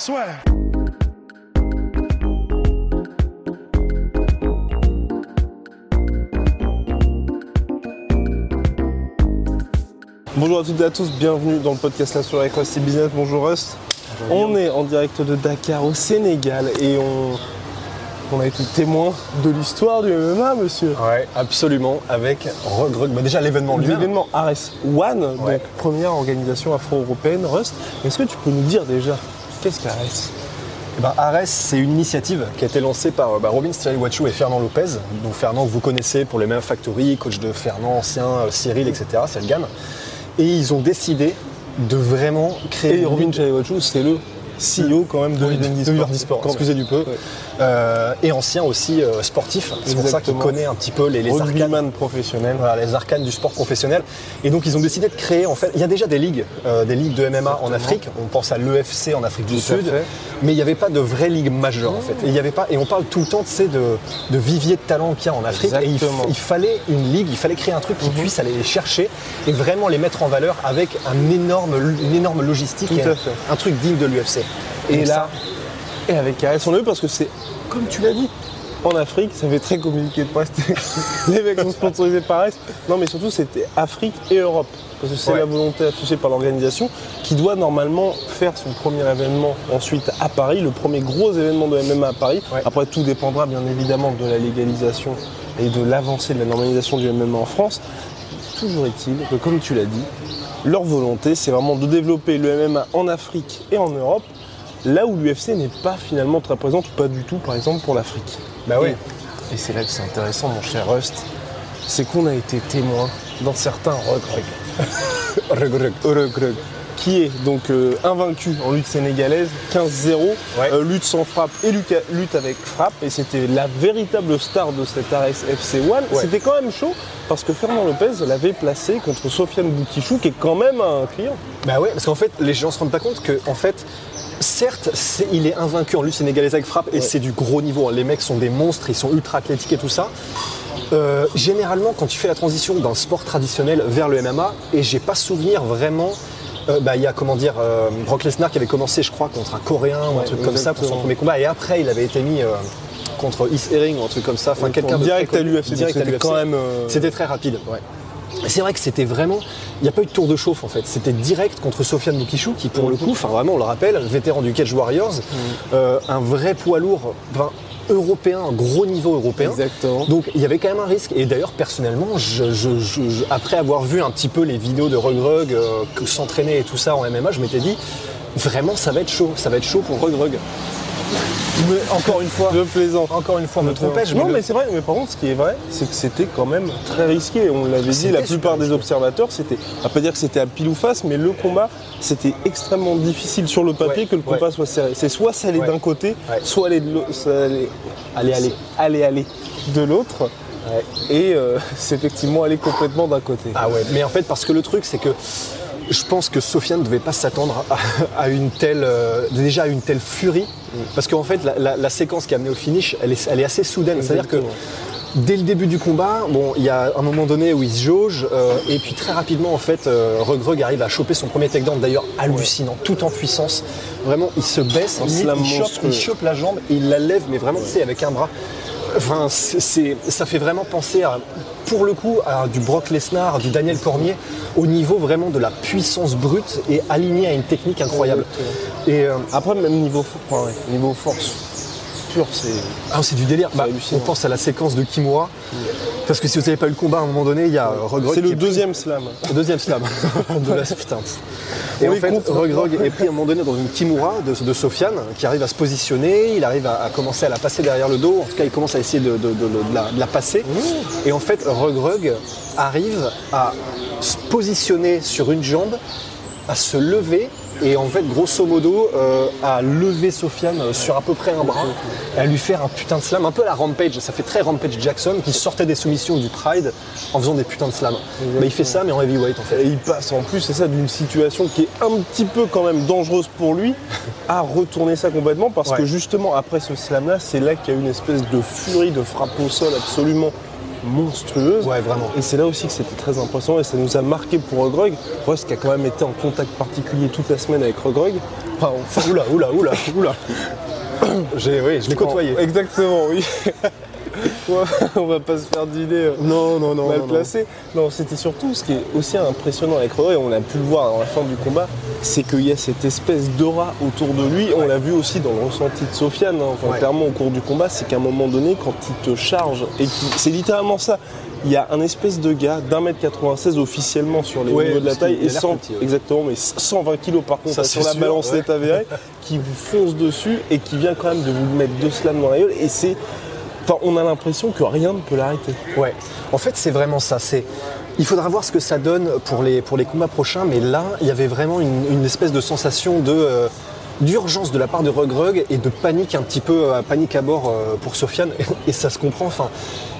Swear. Bonjour à toutes et à tous, bienvenue dans le podcast La Soirée avec Rusty Business. Bonjour Rust. On est en direct de Dakar au Sénégal et on, on a été témoin de l'histoire du MMA, monsieur. Ouais, absolument, avec Regrug. Bah déjà l'événement lui L'événement Ares One, Ouais. donc première organisation afro-européenne. Rust, est-ce que tu peux nous dire déjà qu'est-ce qu'Ares? Eh ben, Ares, c'est une initiative qui a été lancée par bah, Robin Stiliwachou et Fernand Lopez. Donc Fernand que vous connaissez pour les mêmes factories, coach de Fernand ancien, euh, Cyril, etc. C'est le gamme. Et ils ont décidé de vraiment créer Et Robin Chaliwachou, c'est le CEO quand même de de. Sport, excusez du peu. Euh, et ancien aussi euh, sportif. C'est pour ça qu'il connaît un petit peu les, les arcanes. Rugbyman professionnel. Voilà, les arcanes du sport professionnel. Et donc ils ont décidé de créer, en fait, il y a déjà des ligues, euh, des ligues de MMA en Afrique. On pense à l'EFC en Afrique du Tout Sud, mais il n'y avait pas de vraie ligue majeure en fait. Et il y avait pas, et on parle tout le temps, de, de vivier de talent qu'il y a en Afrique. Et il, fallait une ligue, il fallait créer un truc qui puisse aller les chercher et vraiment les mettre en valeur avec un énorme, une énorme logistique, et un, truc digne de l'UFC. Et là, et avec Ares, on l'a vu parce que c'est, comme tu l'as dit, en Afrique, ça fait très communiqué de presse. Les mecs sont sponsorisés par Ares. Non, mais surtout, c'était Afrique et Europe. Parce que c'est Ouais. la volonté affichée par l'organisation qui doit normalement faire son premier événement ensuite à Paris, le premier gros événement de MMA à Paris. Ouais. Après, tout dépendra bien évidemment de la légalisation et de l'avancée de la normalisation du MMA en France. Toujours est-il que, comme tu l'as dit, leur volonté, c'est vraiment de développer le MMA en Afrique et en Europe, là où l'UFC n'est pas finalement très présente, ou pas du tout, par exemple, pour l'Afrique. Bah oui. Et, et c'est là que c'est intéressant, mon cher Rust, c'est qu'on a été témoin dans certains Regreg. Regreg. Regreg. Qui est donc euh, invaincu en lutte sénégalaise, 15-0, Ouais. euh, lutte sans frappe et lutte lutte avec frappe. Et c'était la véritable star de cet Ares FC One. Ouais. C'était quand même chaud parce que Fernand Lopez l'avait placé contre Sofiane Boutichou, qui est quand même un client. Bah ouais, parce qu'en fait, les gens se rendent pas compte que, en fait, certes, il est invaincu en lutte sénégalaise avec frappe et c'est du gros niveau. hein. Les mecs sont des monstres, ils sont ultra athlétiques et tout ça. Euh, généralement, quand tu fais la transition d'un sport traditionnel vers le MMA, et j'ai pas souvenir vraiment. euh, bah, il y a comment dire euh, Brock Lesnar qui avait commencé, je crois, contre un Coréen ou un truc comme ça pour son premier combat, et après il avait été mis euh, contre Is Herring ou un truc comme ça. Enfin, quelqu'un de direct très à l'UFC. Direct à C'était quand même. C'était très rapide, ouais. C'est vrai que c'était vraiment. Il n'y a pas eu de tour de chauffe en fait. C'était direct contre Sofiane Boukishou, qui pour le coup, enfin vraiment, on le rappelle, vétéran du Cage Warriors, euh, un vrai poids lourd, enfin, européen, un gros niveau européen. Exactement. Donc il y avait quand même un risque. Et d'ailleurs, personnellement, je- je- je- je- après avoir vu un petit peu les vidéos de Regrug euh, s'entraîner et tout ça en MMA, je m'étais dit, vraiment, ça va être chaud. Ça va être chaud pour Regrug. Mais encore une fois, Je plaisante. encore une fois, me trompais-je Non, mais c'est vrai, mais par contre, ce qui est vrai, c'est que c'était quand même très risqué. On l'avait dit, la plupart des observateurs, c'était, va pas dire que c'était à pile ou face, mais le combat, c'était extrêmement difficile sur le papier Ouais, que le combat ouais. soit serré. C'est soit ça allait Ouais. d'un côté, soit aller de l'autre, allait, Allez, allez. aller, aller de l'autre. Et euh, c'est effectivement aller complètement d'un côté. Ah ouais, mais en fait, parce que le truc, c'est que je pense que Sofiane ne devait pas s'attendre à, à une telle, euh, déjà à une telle furie, parce qu'en fait, la, la- la séquence qui a amené au finish, elle est, elle est assez soudaine. C'est-à-dire que dès le début du combat, bon, il y a un moment donné où il se jauge, euh, et puis très rapidement, en fait, euh, arrive à choper son premier takedown, d'ailleurs hallucinant, tout en puissance. Vraiment, il se baisse, slam il, chope, il chope la jambe et il la lève, mais vraiment, tu sais, avec un bras. Enfin, c'est, c'est- ça fait vraiment penser à, pour le coup, à du Brock Lesnar, du Daniel Cormier, au niveau vraiment de la puissance brute et aligné à une technique incroyable. Et euh, Après, même niveau, enfin, ouais, niveau force pure, c'est. ah, c'est du délire. Bah, on pense à la séquence de Kimura, parce que si vous n'avez pas eu le combat à un moment donné, il y a euh, Regrug C'est le deuxième slam. Le deuxième slam de la putain. Et On en fait. Regrog est pris à un moment donné dans une kimura de, de Sofiane qui arrive à se positionner, il arrive à, à commencer à la passer derrière le dos, en tout cas il commence à essayer de, de- de- de la, de la passer. Et en fait, Regrog arrive à se positionner sur une jambe, à se lever et en fait, grosso modo, euh, à lever Sofiane euh, sur à peu près un bras, et à lui faire un putain de slam, un peu à la Rampage, ça fait très Rampage Jackson, qui sortait des soumissions du Pride en faisant des putains de slams. Mais il fait ça, mais en heavyweight en fait. Et il passe en plus, c'est ça, d'une situation qui est un petit peu quand même dangereuse pour lui, à retourner ça complètement, parce Ouais. que justement, après ce slam-là, c'est là qu'il y a une espèce de furie, de frappe au sol absolument monstrueuse. Ouais, vraiment. Et c'est là aussi que c'était très impressionnant et ça nous a marqué pour Rogrog. Rust qui a quand même été en contact particulier toute la semaine avec Rogrog. Enfin, enfin, Oula, oula, oula, oula. J'ai, oui, je l'ai côtoyé. Exactement, oui. on va- pas se faire d'idées. euh, Non, non, non. mal non, non. placé. Non, c'était surtout ce qui est aussi impressionnant avec et on a pu le voir dans la fin du combat, c'est qu'il y a cette espèce d'aura autour de lui. On l'a vu aussi dans le ressenti de Sofiane, hein. Enfin, Ouais. clairement au cours du combat, c'est qu'à un moment donné, quand il te charge, et c'est littéralement ça. Il y a un espèce de gars d'un mètre 96 officiellement sur les Ouais, niveaux de la taille et l'air 100, petit, ouais. exactement, mais 120 kilos par contre Ça, sur la sûr, balance ouais. avérée, qui vous fonce dessus et qui vient quand même de vous mettre deux slams dans la gueule. Et c'est, on a l'impression que rien ne peut l'arrêter. Ouais, en fait c'est vraiment ça. C'est, il faudra voir ce que ça donne pour les, combats prochains, mais là il y avait vraiment une, espèce de sensation euh, d'urgence de la part de Rug Rug et de panique un petit peu, euh, panique à bord euh, pour Sofiane, et ça se comprend. Enfin,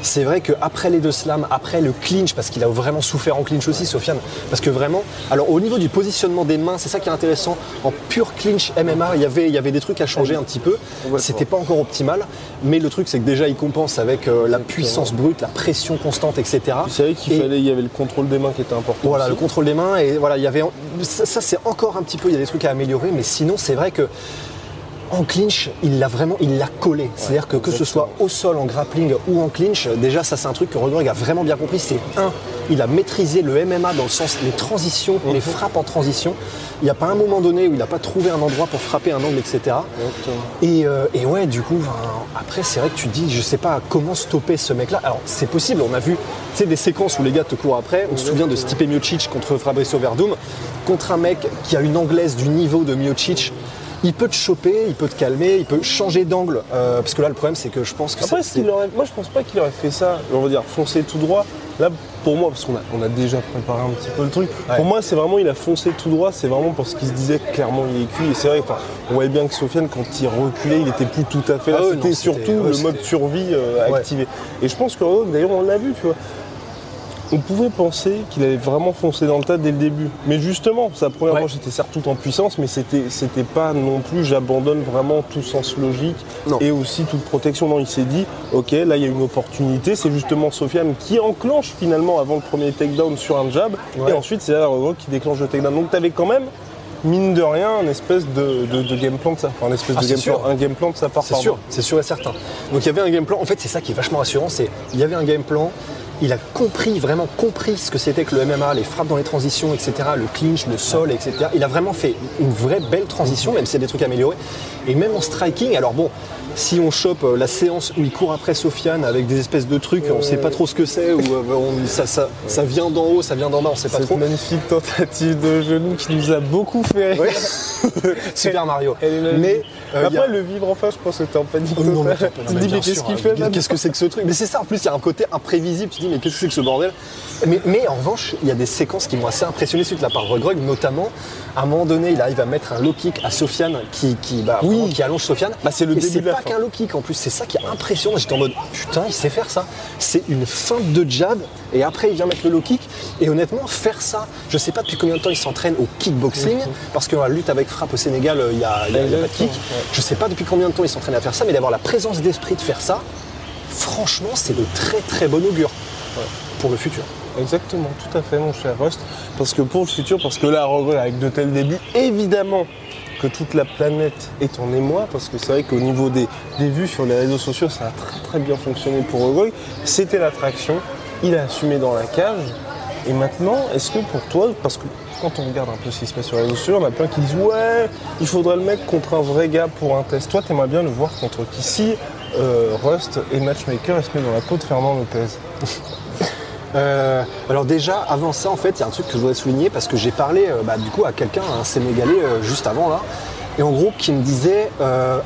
c'est vrai qu'après les deux slams, après le clinch, parce qu'il a vraiment souffert en clinch aussi, Sofiane, parce que vraiment, alors au niveau du positionnement des mains, c'est ça qui est intéressant. En pur clinch MMA, il y avait, il y avait des trucs à changer un petit peu. C'était pas encore optimal, mais le truc c'est que déjà il compense avec euh, la puissance brute, la pression constante, etc. C'est vrai qu'il Et- fallait, il y avait le contrôle des mains qui était important. voilà, aussi. le contrôle des mains et voilà, il y avait ça, ça, c'est encore un petit peu, il y a des trucs à améliorer, mais sinon c'est vrai que en clinch, il l'a vraiment, il l'a collé. C'est-à-dire que que ce soit au sol, en grappling ou en clinch, déjà ça c'est un truc que Rodrigue a vraiment bien compris. C'est un, il a maîtrisé le MMA dans le sens les transitions, Mhm. les frappes en transition. Il n'y a pas un moment donné où il n'a pas trouvé un endroit pour frapper un angle, etc. Et, euh, et ouais, du coup, après, c'est vrai que tu te dis, je sais pas comment stopper ce mec-là. Alors, c'est possible, on a vu des séquences où les gars te courent après. On se souvient de Stipe Miocic contre Fabricio Verdum, contre un mec qui a une anglaise du niveau de Miocic. Il peut te choper, il peut te calmer, il peut changer d'angle. euh, parce que là, le problème, c'est que je pense que Après, aurait- moi je pense pas qu'il aurait fait ça, on va dire foncer tout droit. Là, pour moi, parce qu'on a, on a déjà préparé un petit peu le truc, Ouais. pour moi, c'est vraiment, il a foncé tout droit, c'est vraiment parce qu'il se disait clairement il est cuit. Et c'est vrai, enfin, on voyait bien que Sofiane, quand il reculait, il était plus tout à fait là. Ah c'était surtout ouais, le mode survie euh, Ouais. activé. Et je pense que d'ailleurs, on l'a vu, tu vois. On pouvait penser qu'il allait vraiment foncer dans le tas dès le début. Mais justement, sa première Ouais. manche était certes tout en puissance, mais c'était, c'était pas non plus j'abandonne vraiment tout sens logique Non. et aussi toute protection. Non, il s'est dit, ok, là il y a une opportunité. C'est justement Sofiane qui enclenche finalement avant le premier takedown sur un jab. Ouais. Et ensuite, c'est là Rogue qui déclenche le takedown. Donc tu avais quand même, mine de rien, un espèce de, de- de game plan de sa enfin, un espèce Ah, de game plan, un game plan de sa part. C'est sûr, c'est sûr et certain. Donc il y avait un game plan. En fait, c'est ça qui est vachement rassurant. C'est il y avait un game plan. Il a compris, vraiment compris ce que c'était que le MMA, les frappes dans les transitions, etc., le clinch, le sol, etc. Il a vraiment fait une vraie belle transition, même y a des trucs à améliorer. Et même en striking, alors bon, si on chope euh, la séance où il court après Sofiane avec des espèces de trucs, on sait pas trop ce que c'est, ou euh, on- ça, ça, ça vient d'en haut, ça vient d'en bas, on sait pas Cette trop. magnifique tentative de genou qui nous a beaucoup fait rire. Super Mario. Mais euh, Après, a- le vivre en face, je pense que t'es en panique Oh non, mais Tu te dis, mais qu'est-ce qu'il hein, fait là Qu'est-ce que c'est que ce truc? Mais c'est ça, en plus, il y a un côté imprévisible. Tu te dis, mais qu'est-ce que c'est que ce bordel? Mais, mais en revanche, il y a des séquences qui m'ont assez impressionné suite part de Regrog, notamment, à un moment donné, il arrive à mettre un low kick à Sofiane qui, qui, bah, Oui. qui allonge Sofiane. Bah, c'est le Et début de la pas qu'un low kick en plus, c'est ça qui est impressionnant. J'étais en mode, putain, il sait faire ça. C'est une feinte de jab, et après, il vient mettre le low kick. Et honnêtement, faire ça, je sais pas depuis combien de temps il s'entraîne au kickboxing, parce que la lutte avec frappe au Sénégal, euh, il y a, il y a- il y a pas de kick. Ouais. Je sais pas depuis combien de temps il s'entraîne à faire ça, mais d'avoir la présence d'esprit de faire ça, franchement, c'est de très très bon augure pour le futur. Exactement, tout à fait, mon cher Rust. Parce que pour le futur, parce que là, avec de tels débuts, évidemment que toute la planète est en émoi, parce que c'est vrai qu'au niveau des, des vues sur les réseaux sociaux, ça a très très bien fonctionné pour Rogue. C'était l'attraction, il a assumé dans la cage. Et maintenant, est-ce que pour toi, parce que quand on regarde un peu ce qui se passe sur les réseaux sociaux, on a plein qui disent ouais, il faudrait le mettre contre un vrai gars pour un test. Toi, t'aimerais bien le voir contre qui? Si euh, Rust est matchmaker et se met dans la peau de Fernand Lopez. Euh, alors déjà, avant ça, en fait, il y a un truc que je voudrais souligner parce que j'ai parlé euh, bah, du coup à quelqu'un, un Sénégalais, euh, juste avant là, et en gros qui me disait, euh,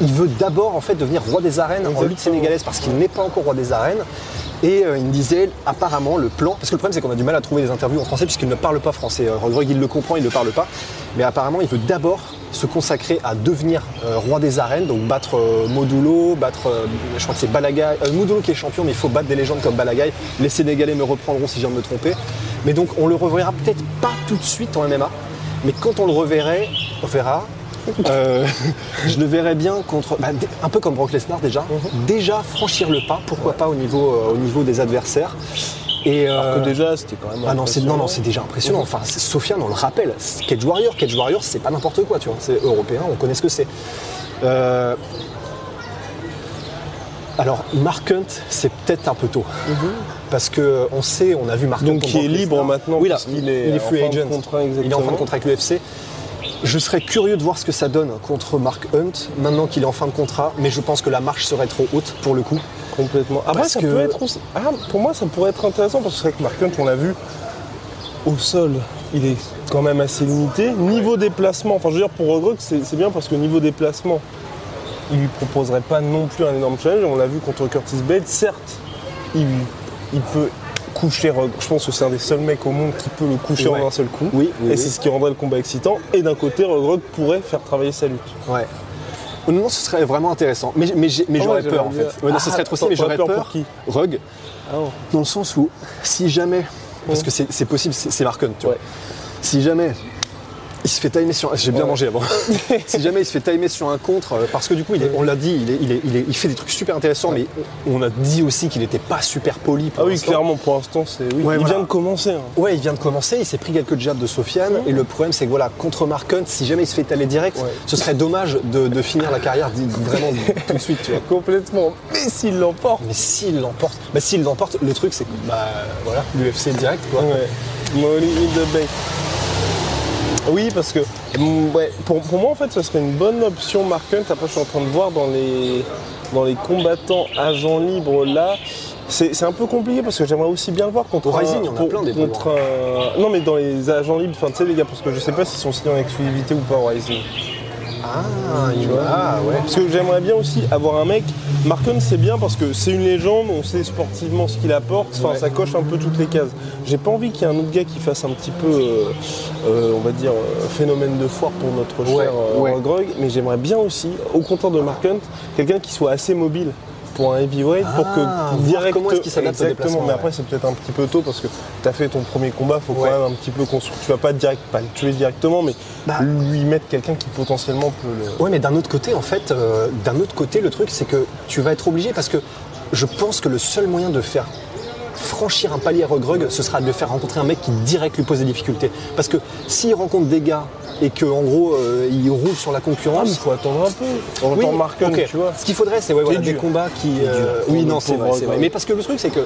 il veut d'abord en fait devenir roi des arènes en lutte sénégalaise parce qu'il n'est pas encore roi des arènes. Et euh, il me disait apparemment le plan, parce que le problème c'est qu'on a du mal à trouver des interviews en français puisqu'il ne parle pas français. Rodrigue il le comprend, il ne le parle pas. Mais apparemment, il veut d'abord se consacrer à devenir euh, roi des arènes, donc battre euh, Modulo, battre, euh, je crois que c'est Balagaï, euh, Modulo qui est champion, mais il faut battre des légendes comme Balagaï. Les Sénégalais me reprendront si je viens de me tromper. Mais donc on le reverra peut-être pas tout de suite en MMA, mais quand on le reverrait, on verra. je le verrais bien contre, bah, un peu comme Brock Lesnar déjà, déjà franchir le pas, pourquoi pas au niveau, au niveau des adversaires. Et Alors que euh, déjà, c'était quand même. ah non, c'est non, non, c'est déjà impressionnant. Enfin, Sofiane, on le rappelle, c'est Cage Warrior, Cage Warrior, c'est pas n'importe quoi, tu vois. C'est européen, on connaît ce que c'est. Euh, Alors, Mark Hunt, c'est peut-être un peu tôt. Parce que on sait, on a vu Mark Hunt. Mhm. Donc, qui est libre maintenant, Oui, là, puisqu'il est il est en free fin de agent. contrat, il est en fin de contrat avec l'UFC. Je serais curieux de voir ce que ça donne contre Mark Hunt, maintenant qu'il est en fin de contrat, mais je pense que la marche serait trop haute pour le coup. Complètement. Après, Parce ça que- peut être aussi. Ah, pour moi, ça pourrait être intéressant parce que c'est vrai que Mark Hunt, on l'a vu au sol, il est quand même assez limité. Niveau déplacement, enfin, je veux dire, pour Rodrigue, c'est bien parce que niveau déplacement, il lui proposerait pas non plus un énorme challenge. On l'a vu contre Curtis Blade. Certes, il, il peut coucher. Je pense que c'est un des seuls mecs au monde qui peut le coucher Ouais. en un seul coup. Oui, oui, Et oui. c'est ce qui rendrait le combat excitant. Et d'un côté, Rodrigue pourrait faire travailler sa lutte. Ouais. Non, ce serait vraiment intéressant. Mais, mais, j'ai- mais Ah j'aurais ouais, peur en fait. Ouais, non, ce Ah, serait trop stylé, mais j'aurais peur peur. pour qui Rug, Ah dans le sens où si jamais, parce que c'est possible, c'est Hunt, tu vois. Si jamais il se fait timer sur, j'ai bien Ouais. mangé avant. si jamais il se fait timer sur un contre, euh, parce que du coup, il est- on l'a dit, il, est- il, est- il est- il fait des trucs super intéressants, mais on a dit aussi qu'il n'était pas super poli. pour Ah oui, clairement, pour l'instant, c'est. Oui. Ouais, il voilà. vient de commencer. hein. Ouais, il vient de commencer, il s'est pris quelques jabs de Sofiane, et le problème c'est que voilà, contre Mark Hunt, si jamais il se fait étaler direct, ce serait dommage de, de finir la carrière vraiment tout de suite, tu vois. Complètement. Mais s'il l'emporte. Mais s'il l'emporte, bah s'il l'emporte, le truc c'est que bah voilà, l'UFC direct quoi. Molly in the Bay. Oui, parce que ouais, pour, pour moi, en fait, ce serait une bonne option, Mark Hunt. Après, je suis en train de voir dans les, dans les combattants agents libres là. C'est un peu compliqué parce que j'aimerais aussi bien le voir contre Au Rising, un, il y en a pour- plein des contre un- Non, mais dans les agents libres, enfin, tu sais, les gars, parce que je sais pas s'ils sont signés en exclusivité ou pas au Rising. Ah, ah ouais. Parce que j'aimerais bien aussi avoir un mec. Mark Hunt, c'est bien parce que c'est une légende, on sait sportivement ce qu'il apporte, enfin, Ouais. ça coche un peu toutes les cases. J'ai pas envie qu'il y ait un autre gars qui fasse un petit peu, euh, euh, on va dire, euh, phénomène de foire pour notre Ouais, cher euh, ouais. Rogrog, mais j'aimerais bien aussi, au contraire de Mark Hunt, quelqu'un qui soit assez mobile pour un heavyweight pour que Ah, direct comment est-ce qu'il s'adapte au exactement déplacement, mais ouais. après c'est peut-être un petit peu tôt parce que tu as fait ton premier combat faut Ouais. quand même un petit peu construire tu vas pas direct pas le tuer directement mais Bah. lui mettre quelqu'un qui potentiellement peut le Ouais, mais d'un autre côté, en fait, euh, d'un autre côté, le truc, c'est que tu vas être obligé parce que je pense que le seul moyen de faire franchir un palier à Regrug, ce sera de le faire rencontrer un mec qui direct lui pose des difficultés. Parce que s'il rencontre des gars et que en gros euh, il roule sur la Ah, concurrence, il faut attendre un peu. On Hunt, ok. tu vois. Ce qu'il faudrait, c'est ouais, voilà, des dur. combats qui. Euh, oui, non, c'est vrai, c'est vrai. Mais parce que le truc, c'est que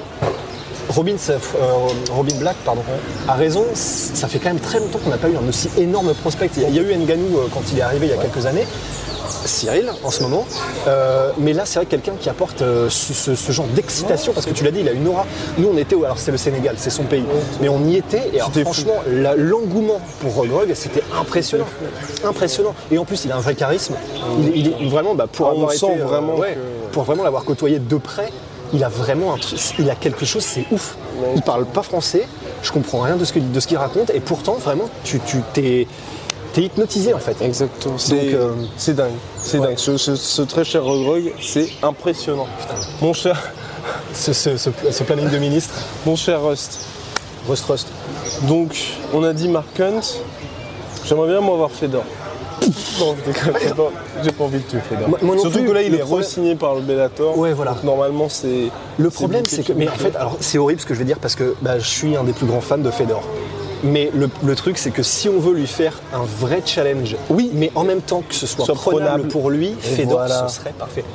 Robin, euh, Robin Black pardon, a raison, ça fait quand même très longtemps qu'on n'a pas eu un aussi énorme prospect. Il y a, il y a eu Nganou quand il est arrivé il y a quelques années. Cyril en ce moment, Euh, mais là c'est vrai que quelqu'un qui apporte euh, ce, ce- ce genre d'excitation parce que tu l'as dit, il a une aura. Nous on était, où alors c'est le Sénégal, c'est son pays, mais on y était et alors, franchement la- l'engouement pour Regrug c'était impressionnant, impressionnant. Et en plus il a un vrai charisme. Il, est- il est vraiment bah, pour Ah, avoir été, euh, vraiment ouais, que- pour vraiment l'avoir côtoyé de près, il a vraiment un truc, il a quelque chose, c'est ouf. Il parle pas français, je comprends rien de ce que- de ce qu'il raconte, et pourtant vraiment, tu tu- t'es t'es hypnotisé en fait. Exactement. C'est euh, c'est dingue. C'est ouais. dingue. Ce, ce- ce très cher Regrog, c'est impressionnant. Mon cher, Ce, planning de ministre, mon cher Rust. Rust Rust. Donc, on a dit Mark Hunt. J'aimerais bien moi avoir Fedor. Non, j'ai pas- pas envie de tuer Fedor. Moi- moi non Surtout plus, que là, il est problème- re-signé par le Bellator. Ouais, voilà. Donc, normalement, c'est. Le problème, c'est que. Mais en fait, alors c'est horrible ce que je vais dire parce que bah, je suis un des plus grands fans de Fedor. Mais le, le truc, c'est que si on veut lui faire un vrai challenge, oui, mais en même temps que ce soit Soit prenable, prenable. pour lui, Fedor, voilà. ce serait parfait.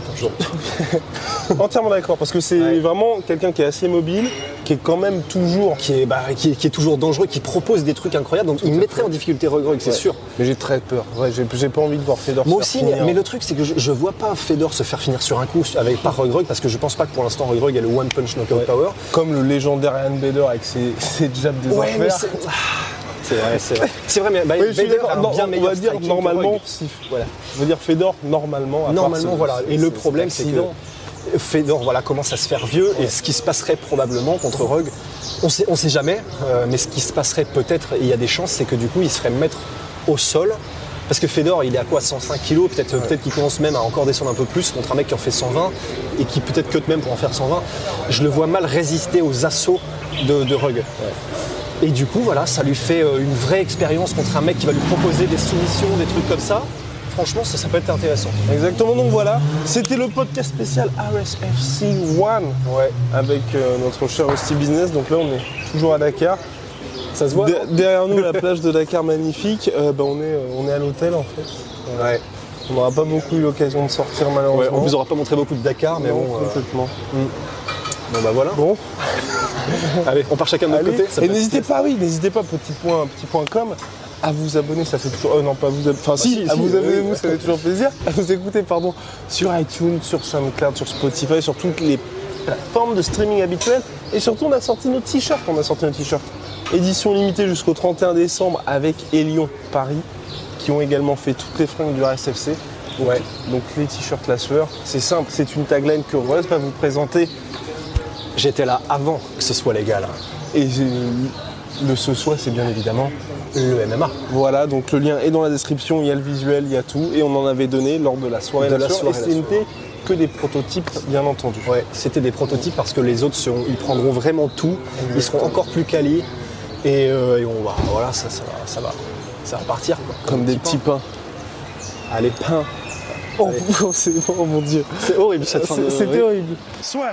Entièrement d'accord, parce que c'est Ouais. vraiment quelqu'un qui est assez mobile, qui est quand même toujours. qui, est, bah, qui, est, qui est toujours dangereux, qui propose des trucs incroyables. Donc il mettrait en difficulté Regrug, c'est Ouais. sûr. Mais j'ai très peur. Ouais, j'ai pas envie de voir Fedor. Moi se faire aussi, mais, finir. mais le truc, c'est que je, je vois pas Fedor se faire finir sur un coup avec par Regrug parce que je pense pas que pour l'instant Regrug ait le one punch knockout power. Comme le légendaire Ian Bader avec ses, ses jabs des mais enfers. C'est. Vrai, c'est vrai. C'est vrai, mais bah, Oui, Bader a un bien on meilleur va dire normalement, Regrug. si, Voilà. je veux dire Fedor normalement. à Normalement, voilà. Et le problème, c'est que Fedor voilà, commence à se faire vieux et ce qui se passerait probablement contre Rogue, on sait, on sait jamais, euh, mais ce qui se passerait peut-être, et il y a des chances, c'est que du coup, il se ferait mettre au sol. Parce que Fedor, il est à quoi 105 kg, peut-être peut-être qu'il commence même à encore descendre un peu plus contre un mec qui en fait 120 et qui peut-être que même pour en faire 120. Je le vois mal résister aux assauts de, de Rug. Et du coup, voilà, ça lui fait euh, une vraie expérience contre un mec qui va lui proposer des soumissions, des trucs comme ça. Franchement, ça, ça peut être intéressant. Exactement, donc voilà, c'était le podcast spécial RSFC One Ouais. avec euh, notre cher Hostie Business. Donc là, on est toujours à Dakar. Ça se voit De- derrière nous, la plage de Dakar magnifique. Euh, bah, on, est, on est à l'hôtel en fait. Ouais. On n'aura pas beaucoup eu l'occasion de sortir Ouais, malheureusement. on vous aura pas montré beaucoup de Dakar, mais Non, bon. euh, complètement. bon bah voilà. Bon, Allez, on part chacun de notre allez. côté. ça Et n'hésitez pas, oui, n'hésitez pas, petit point, petit point com, à vous abonner, ça fait toujours. euh, non, pas vous. ab- Enfin, si, si, à si, vous abonner, vous, ça fait toujours plaisir. À vous écouter, pardon, sur iTunes, sur SoundCloud, sur Spotify, sur toutes les plateformes de streaming habituelles. Et surtout, on a sorti nos t-shirts. On a sorti nos t-shirts. Édition limitée jusqu'au 31 décembre avec Elion Paris, qui ont également fait toutes les fringues du RSFC. Donc, Ouais. donc les t-shirts La Sueur, c'est simple, c'est une tagline que Rose va vous présenter. J'étais là avant que ce soit légal. Et euh, le ce soit, c'est bien évidemment Le MMA. Voilà, donc le lien est dans la description, il y a le visuel, il y a tout, et on en avait donné lors de la soirée. De la là-dessus, soirée que des prototypes, bien entendu. Ouais, c'était des prototypes parce que les autres seront, ils prendront vraiment tout, ils seront encore plus quali et, euh, et on va, voilà, ça, ça, va, ça va, ça va partir quoi. Comme des petits pains. Allez, pain. Oh, c'est oh mon dieu. C'est horrible cette fin de. C'est- C'était horrible. Soit.